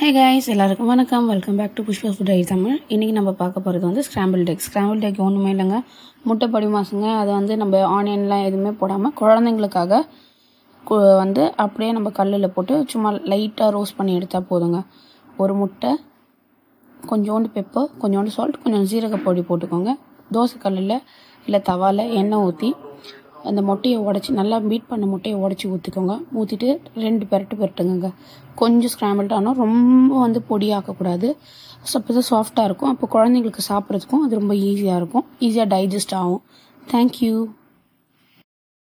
ஹே guys எல்லாருக்கும் வணக்கம். Welcome back to Pushpa foodie Tamil இன்றைக்கி நம்ம பார்க்க போகிறது வந்து ஸ்க்ராம்பிள் டெக் ஸ்க்ராம்பிள் டெக் ஒன்றுமே இல்லைங்க. முட்டை படி மாசுங்க. அதை வந்து நம்ம ஆனியன்லாம் எதுவுமே போடாமல் குழந்தைங்களுக்காக வந்து அப்படியே நம்ம கல்லில் போட்டு சும்மா லைட்டாக ரோஸ்ட் பண்ணி எடுத்தால் போதுங்க. ஒரு முட்டை கொஞ்சோண்டு பெப்பர் கொஞ்சோண்டு சால்ட் கொஞ்சம் ஜீரக பொடி போட்டுக்கோங்க. தோசை கல்லில் இல்லை தவாவில் எண்ணெய் ஊற்றி அந்த முட்டையை உடச்சி நல்லா பீட் பண்ண முட்டையை உடச்சி ஊற்றிக்கோங்க ஊற்றிட்டு ரெண்டு பெரட்டு பெரட்டுங்க கொஞ்சம் ஸ்க்ராம்பிள்ட் ஆனால் ரொம்ப வந்து பொடியாக்கக்கூடாது. அப்போ தான் சாஃப்டாக இருக்கும். அப்போ குழந்தைங்களுக்கு சாப்பிட்றதுக்கும் அது ரொம்ப ஈஸியாக இருக்கும். ஈஸியாக டைஜஸ்ட் ஆகும். தேங்க்யூ